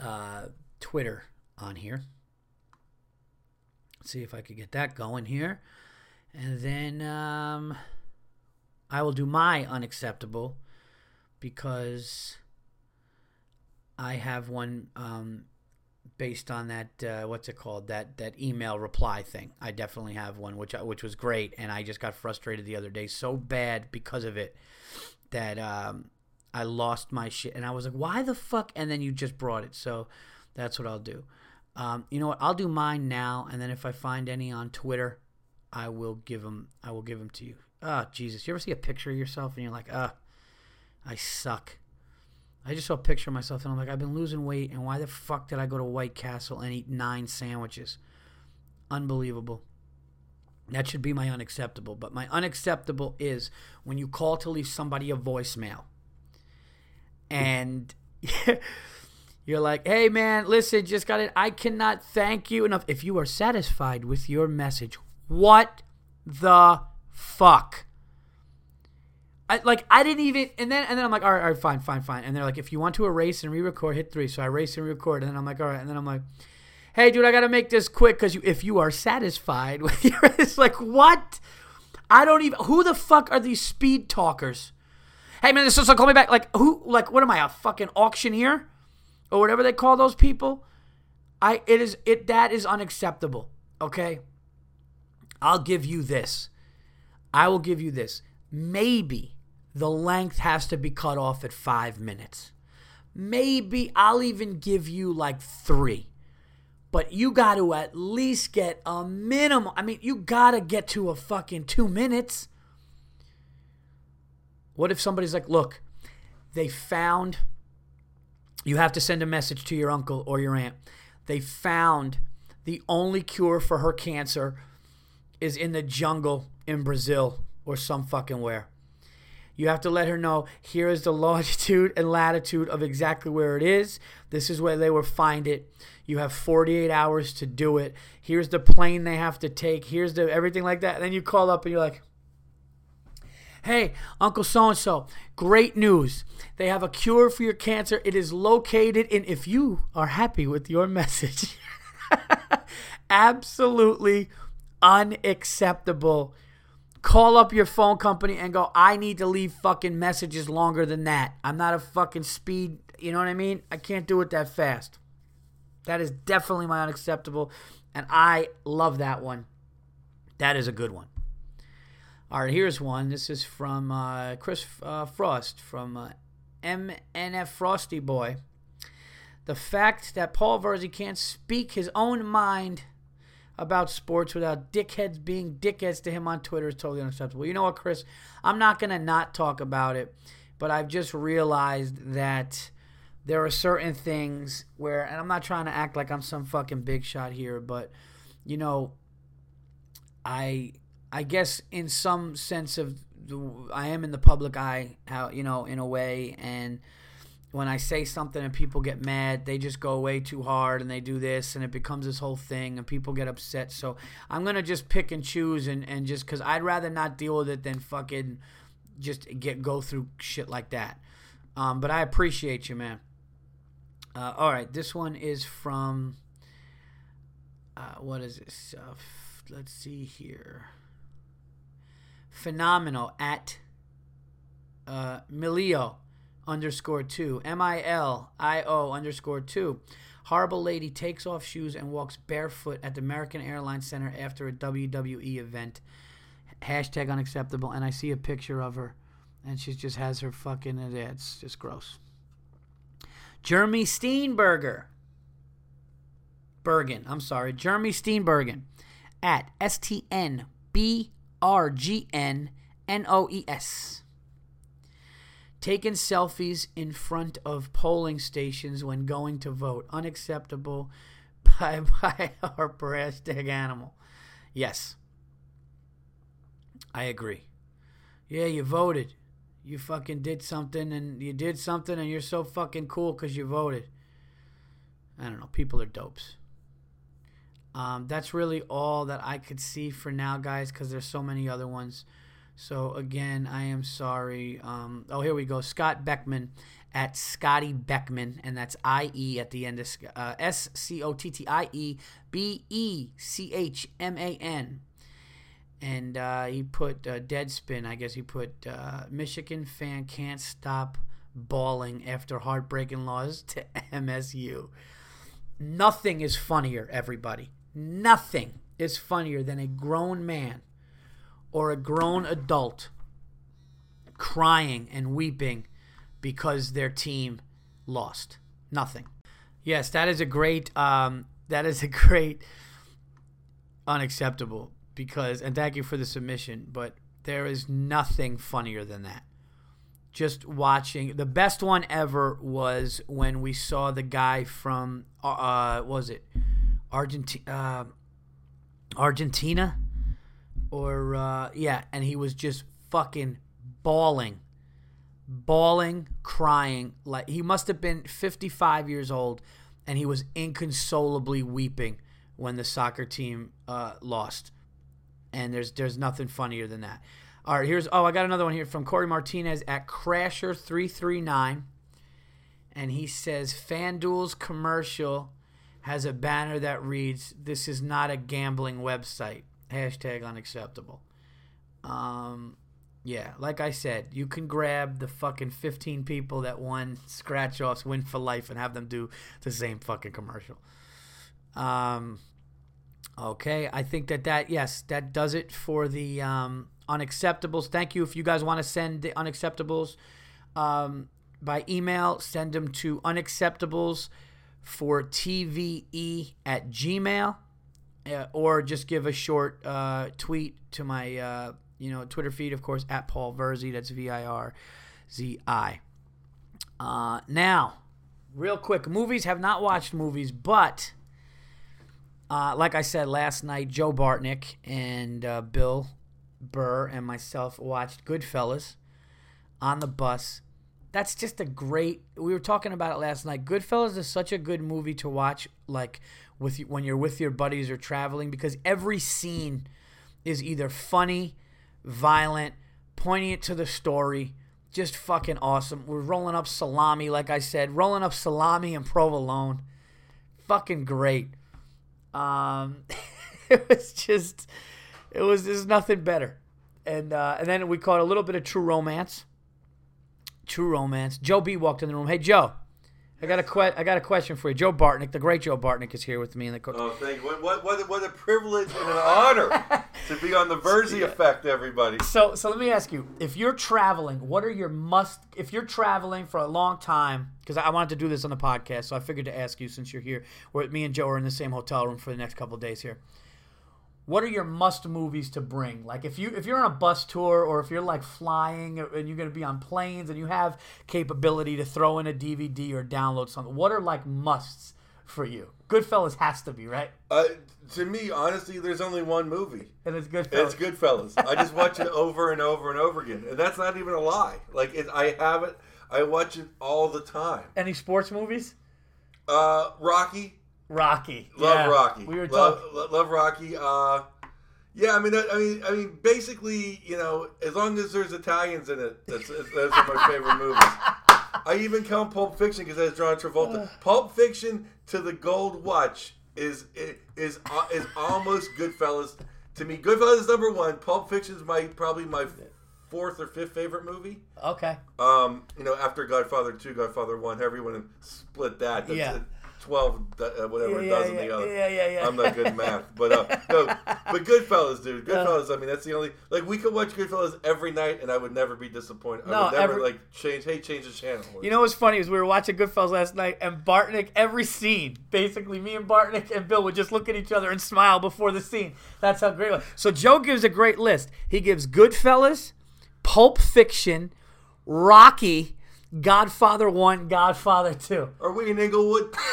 uh, Twitter on here. See if I could get that going here. And then um, I will do my unacceptable because I have one um, based on that uh, what's it called that that email reply thing. I definitely have one which which was great, and I just got frustrated the other day so bad because of it that um, I lost my shit, and I was like, "Why the fuck?" And then you just brought it, so that's what I'll do. Um, you know what? I'll do mine now, and then if I find any on Twitter, I will give them. I will give them to you. Ah, oh, Jesus! You ever see a picture of yourself and you're like, ah, I suck. I just saw a picture of myself and I'm like, I've been losing weight, and why the fuck did I go to White Castle and eat nine sandwiches? Unbelievable. That should be my unacceptable. But my unacceptable is when you call to leave somebody a voicemail and you're like, hey man, listen, just got it. I cannot thank you enough. If you are satisfied with your message, what the fuck? I, like I didn't even and then and then I'm like all right, all right fine fine fine and they're like if you want to erase and re-record hit three so I erase and re-record and then I'm like all right and then I'm like hey dude I gotta make this quick because you if you are satisfied with your it's like what I don't even who the fuck are these speed talkers Hey man, this is like call me back. Like who? Like what am I? A fucking auctioneer, or whatever they call those people? I it is it that is unacceptable. Okay. I'll give you this. I will give you this. Maybe the length has to be cut off at five minutes. Maybe I'll even give you like three. But you got to at least get a minimum. I mean, you got to get to a fucking two minutes. What if somebody's like, look, they found, you have to send a message to your uncle or your aunt. They found the only cure for her cancer is in the jungle in Brazil or some fucking where. You have to let her know here is the longitude and latitude of exactly where it is. This is where they will find it. You have 48 hours to do it. Here's the plane they have to take. Here's the everything like that. And then you call up and you're like, Hey, Uncle So and so, great news. They have a cure for your cancer. It is located in, if you are happy with your message, absolutely unacceptable. Call up your phone company and go, I need to leave fucking messages longer than that. I'm not a fucking speed, you know what I mean? I can't do it that fast. That is definitely my unacceptable. And I love that one. That is a good one. All right, here's one. This is from uh, Chris uh, Frost from uh, MNF Frosty Boy. The fact that Paul Virzi can't speak his own mind about sports without dickheads being dickheads to him on Twitter is totally unacceptable. You know what, Chris? I'm not going to not talk about it, but I've just realized that there are certain things where, and I'm not trying to act like I'm some fucking big shot here, but, you know, I I guess in some sense of I am in the public eye, how you know, in a way, and when I say something and people get mad, they just go way too hard and they do this and it becomes this whole thing and people get upset. So I'm gonna just pick and choose and and just because I'd rather not deal with it than fucking just get go through shit like that. Um, but I appreciate you, man. Uh, all right, this one is from uh, what is this? Uh, let's see here phenomenal at uh, Milio underscore two. M I L I O underscore two. Horrible lady takes off shoes and walks barefoot at the American Airlines Center after a WWE event. Hashtag unacceptable. And I see a picture of her, and she just has her fucking. It's just gross. Jeremy Steenberger. Bergen. I'm sorry. Jeremy Steenbergen at S T N B R G N N O E S. Taking selfies in front of polling stations when going to vote. Unacceptable by, by our hashtag animal. Yes. I agree. Yeah, you voted. You fucking did something and you did something and you're so fucking cool because you voted. I don't know. People are dopes. Um, that's really all that I could see for now, guys, because there's so many other ones. So again, I am sorry. Um, oh, here we go. Scott Beckman at Scotty Beckman, and that's I E at the end of uh, S C O T T I E B E C H M A N. And uh, he put uh, Deadspin. I guess he put uh, Michigan fan can't stop bawling after heartbreaking loss to MSU. Nothing is funnier, everybody. Nothing is funnier than a grown man or a grown adult crying and weeping because their team lost. Nothing. Yes, that is a great. Um, that is a great unacceptable because and thank you for the submission, but there is nothing funnier than that. Just watching the best one ever was when we saw the guy from uh, was it Argentina, uh, Argentina, or uh, yeah, and he was just fucking bawling, bawling, crying. Like he must have been 55 years old, and he was inconsolably weeping when the soccer team uh, lost. And there's there's nothing funnier than that. All right, here's oh I got another one here from Corey Martinez at Crasher three three nine, and he says FanDuel's commercial has a banner that reads, This is not a gambling website. Hashtag unacceptable. Um, yeah, like I said, you can grab the fucking 15 people that won scratch offs, win for life, and have them do the same fucking commercial. Um, okay, I think that that, yes, that does it for the um, unacceptables. Thank you. If you guys want to send the unacceptables um, by email, send them to unacceptables for TVE at Gmail, uh, or just give a short uh, tweet to my uh, you know Twitter feed, of course, at Paul Virzi. That's V I R Z I. Uh, now, real quick, movies have not watched movies, but uh, like I said last night, Joe Bartnick and uh, Bill Burr and myself watched Goodfellas on the bus that's just a great. We were talking about it last night. Goodfellas is such a good movie to watch, like with when you're with your buddies or traveling, because every scene is either funny, violent, pointing it to the story. Just fucking awesome. We're rolling up salami, like I said, rolling up salami and provolone. Fucking great. Um, it was just, it was just nothing better. And uh, and then we caught a little bit of True Romance True Romance. Joe B walked in the room. Hey Joe, I got a que- I got a question for you. Joe Bartnick, the great Joe Bartnick, is here with me in the. Co- oh, thank you. What, what, what, what a privilege and an honor to be on the Virzi yeah. Effect, everybody. So, so let me ask you: If you're traveling, what are your must? If you're traveling for a long time, because I wanted to do this on the podcast, so I figured to ask you since you're here. Where me and Joe are in the same hotel room for the next couple days here what are your must movies to bring? Like if you if you're on a bus tour or if you're like flying and you're going to be on planes and you have capability to throw in a DVD or download something, what are like musts for you? Goodfellas has to be right. Uh, to me, honestly, there's only one movie, and it's Goodfellas. It's Goodfellas. I just watch it over and over and over again, and that's not even a lie. Like it, I have it. I watch it all the time. Any sports movies? Uh, Rocky. Rocky. Love yeah. Rocky. We were love, talking. Love Rocky. Uh, yeah, I mean, I mean, I mean, basically, you know, as long as there's Italians in it, that's those are my favorite movies. I even count Pulp Fiction because that's John Travolta. Pulp Fiction to the Gold Watch is is uh, is almost Goodfellas to me. Goodfellas is number one. Pulp Fiction is my probably my fourth or fifth favorite movie. Okay. Um, you know, after Godfather two, Godfather one, everyone split that. That's Yeah. it. Twelve, uh, whatever it Yeah, does yeah, in the other. yeah, yeah, yeah. I'm not good at math, but uh, no, but Goodfellas, dude. Goodfellas. I mean, that's the only like we could watch Goodfellas every night, and I would never be disappointed. I No, would never every- like change. Hey, change the channel. You know what's funny is we were watching Goodfellas last night, and Bartnick, every scene, basically, me and Bartnick and Bill would just look at each other and smile before the scene. That's how great it was. So Joe gives a great list. He gives Goodfellas, Pulp Fiction, Rocky, Godfather 1, Godfather 2. Are we in Inglewood?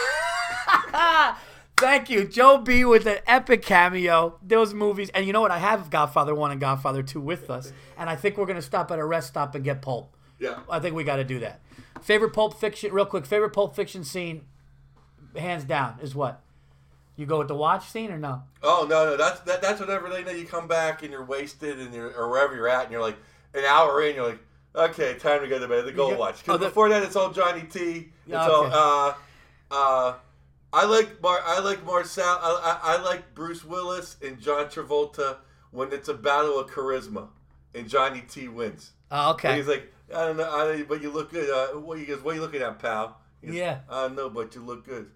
Thank you, Joe B with an epic cameo. Those movies, and you know what? I have Godfather One and Godfather Two with us, and I think we're gonna stop at a rest stop and get Pulp. Yeah. I think we got to do that. Favorite Pulp Fiction, real quick. Favorite Pulp Fiction scene, hands down, is what? You go with the watch scene or no? Oh no, no, that's that, that's whenever they know you come back and you're wasted and you're or wherever you're at and you're like an hour in, you're like, okay, time to go to bed. The get- watch. Because oh, before that, it's all Johnny T. It's Yeah, all uh, uh. I like Mar. I like Marcel. I, I, I like Bruce Willis and John Travolta when it's a battle of charisma and Johnny T wins. Oh, And okay. He's like, I don't know, I don't, but you look good. Uh, what you goes? What are you looking at, pal? Goes, Yeah. I don't know, but you look good.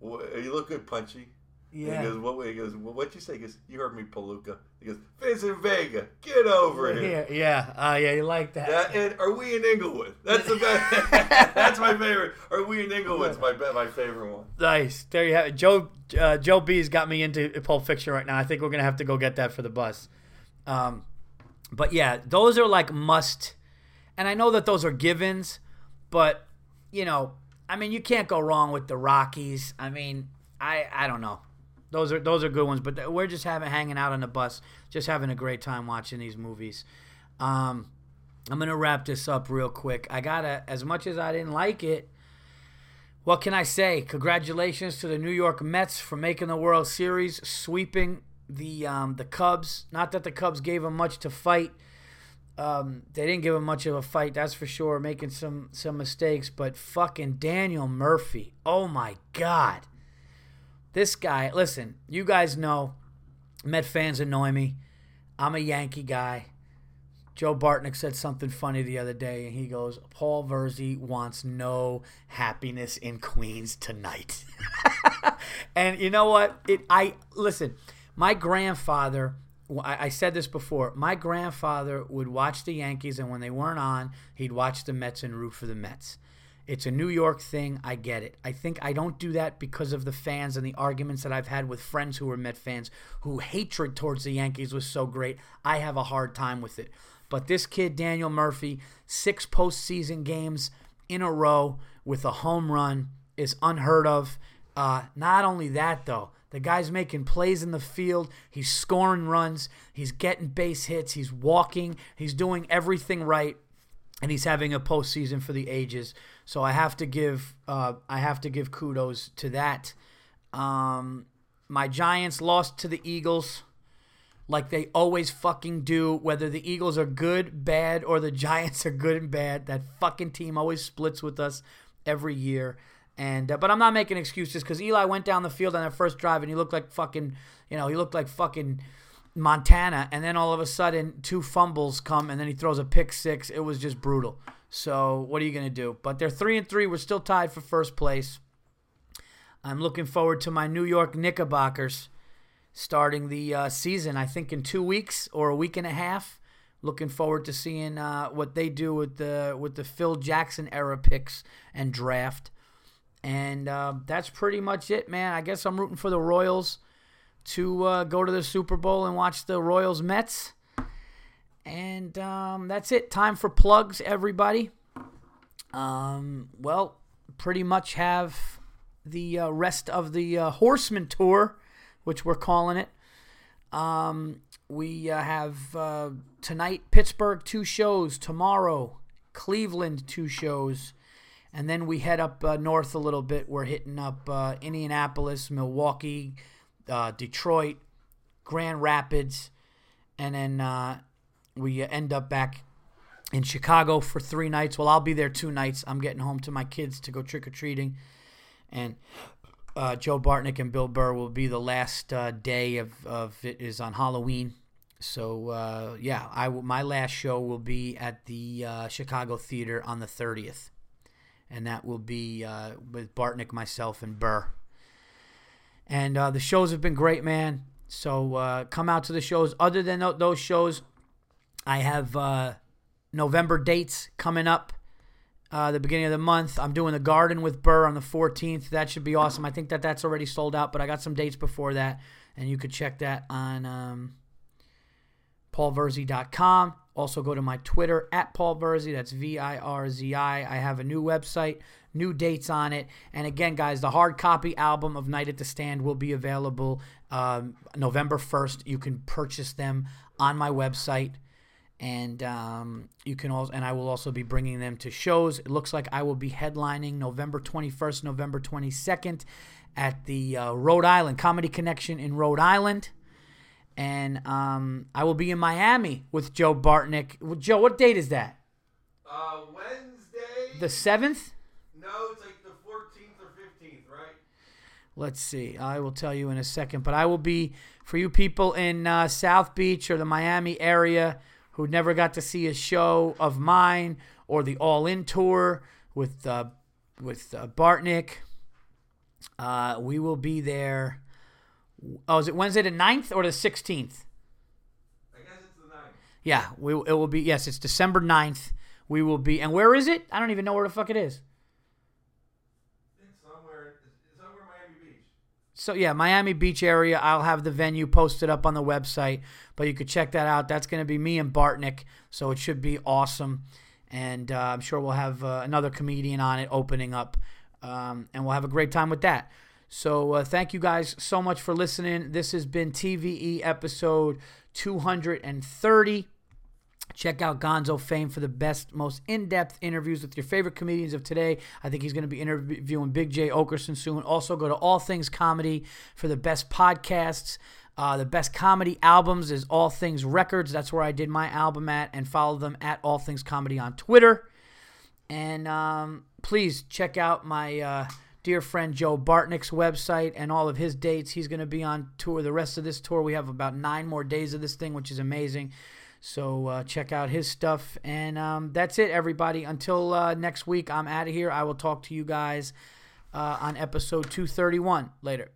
You look good, Punchy. And Yeah. He goes, what? He goes, well, what you say? He goes, you heard me, Palooka. He goes, Vincent Vega, get over here. Here, yeah, uh, yeah, you like that. That, and are we in Inglewood? That's the best. That's my favorite. Are we in Inglewood's my my favorite one. Nice. There you have it. Joe uh, Joe B's got me into Pulp Fiction right now. I think we're gonna have to go get that for the bus. Um, but yeah, those are like must. And I know that those are givens, but you know, I mean, you can't go wrong with the Rockies. I mean, I I don't know. Those are those are good ones, but we're just having hanging out on the bus, just having a great time watching these movies. Um, I'm gonna wrap this up real quick. I gotta, as much as I didn't like it, what can I say? Congratulations to the New York Mets for making the World Series, sweeping the um, the Cubs. Not that the Cubs gave them much to fight. Um, they didn't give him much of a fight, that's for sure. Making some some mistakes, but fucking Daniel Murphy. Oh my god, this guy. Listen, you guys know, Met fans annoy me. I'm a Yankee guy. Joe Bartnick said something funny the other day, and he goes, "Paul Virzi wants no happiness in Queens tonight." and you know what? It. I listen. My grandfather. I, I said this before. My grandfather would watch the Yankees, and when they weren't on, he'd watch the Mets and root for the Mets. It's a New York thing. I get it. I think I don't do that because of the fans and the arguments that I've had with friends who were Met fans who hatred towards the Yankees was so great. I have a hard time with it. But this kid, Daniel Murphy, six postseason games in a row with a home run is unheard of. Uh, not only that, though, the guy's making plays in the field. He's scoring runs. He's getting base hits. He's walking. He's doing everything right and he's having a postseason for the ages. So I have to give uh, I have to give kudos to that. Um, my Giants lost to the Eagles, like they always fucking do. Whether the Eagles are good, bad, or the Giants are good and bad, that fucking team always splits with us every year. And uh, but I'm not making excuses because Eli went down the field on that first drive and he looked like fucking, you know, he looked like fucking Montana, and then all of a sudden two fumbles come, and then he throws a pick six. It was just brutal. So what are you gonna do? But they're three and three. We're still tied for first place. I'm looking forward to my New York Knickerbockers starting the uh, season. I think in two weeks or a week and a half. Looking forward to seeing uh, what they do with the with the Phil Jackson era picks and draft. And uh, that's pretty much it, man. I guess I'm rooting for the Royals to uh, go to the Super Bowl and watch the Royals Mets. And um, that's it. Time for plugs, everybody. Um, well, pretty much have the uh, rest of the uh, Horseman Tour, which we're calling it. Um, we uh, have uh, tonight Pittsburgh two shows, tomorrow Cleveland two shows, and then we head up uh, north a little bit. We're hitting up uh, Indianapolis, Milwaukee, Detroit, Grand Rapids, and then we end up back in Chicago for three nights. Well, I'll be there two nights. I'm getting home to my kids to go trick or treating, and uh, Joe Bartnick and Bill Burr will be the last uh, day of, of it is on Halloween. so uh, yeah, I my last show will be at the uh, Chicago Theater on the 30th, and that will be uh, with Bartnick, myself, and Burr. And uh, the shows have been great, man. So come out to the shows. Other than those shows, I have uh, November dates coming up. Uh, the beginning of the month, I'm doing the Garden with Burr on the 14th. That should be awesome. I think that that's already sold out, but I got some dates before that, and you could check that on. Um, paulvirzi.com. Also, go to my Twitter at Paul Virzi. That's V I R Z I. I have a new website, new dates on it. And again, guys, the hard copy album of Night at the Stand will be available um, November 1st. You can purchase them on my website. And um, you can also, and I will also be bringing them to shows. It looks like I will be headlining November 21st, November 22nd at the uh, Rhode Island Comedy Connection in Rhode Island and um, I will be in Miami with Joe Bartnick. Joe, what date is that? Uh, Wednesday. The seventh? No, it's like the fourteenth or fifteenth, right? Let's see. I will tell you in a second, but I will be for you people in uh, South Beach or the Miami area who never got to see a show of mine or the All In tour with uh, with uh, Bartnick. Uh, we will be there Oh, is it Wednesday the 9th or the 16th? I guess it's the 9th. Yeah, we, it will be, yes, it's December 9th. We will be, and where is it? I don't even know where the fuck it is. It's somewhere, it's somewhere Miami Beach. So, yeah, Miami Beach area. I'll have the venue posted up on the website, but you could check that out. That's going to be me and Bartnick, so it should be awesome. And uh, I'm sure we'll have uh, another comedian on it opening up, um, and we'll have a great time with that. So uh, thank you guys so much for listening. This has been TVE episode 230. Check out Gonzo Fame for the best, most in depth interviews with your favorite comedians of today. I think he's going to be interviewing Big Jay Oakerson soon. Also, go to All Things Comedy for the best podcasts. Uh, the best comedy albums is All Things Records. That's where I did my album at. And follow them at All Things Comedy on Twitter. And um, please check out my. Uh, dear friend Joe Bartnick's website and all of his dates. He's going to be on tour the rest of this tour. We have about nine more days of this thing, which is amazing. So uh, check out his stuff. And um, that's it, everybody. Until uh, next week, I'm out of here. I will talk to you guys uh, on episode 231. Later.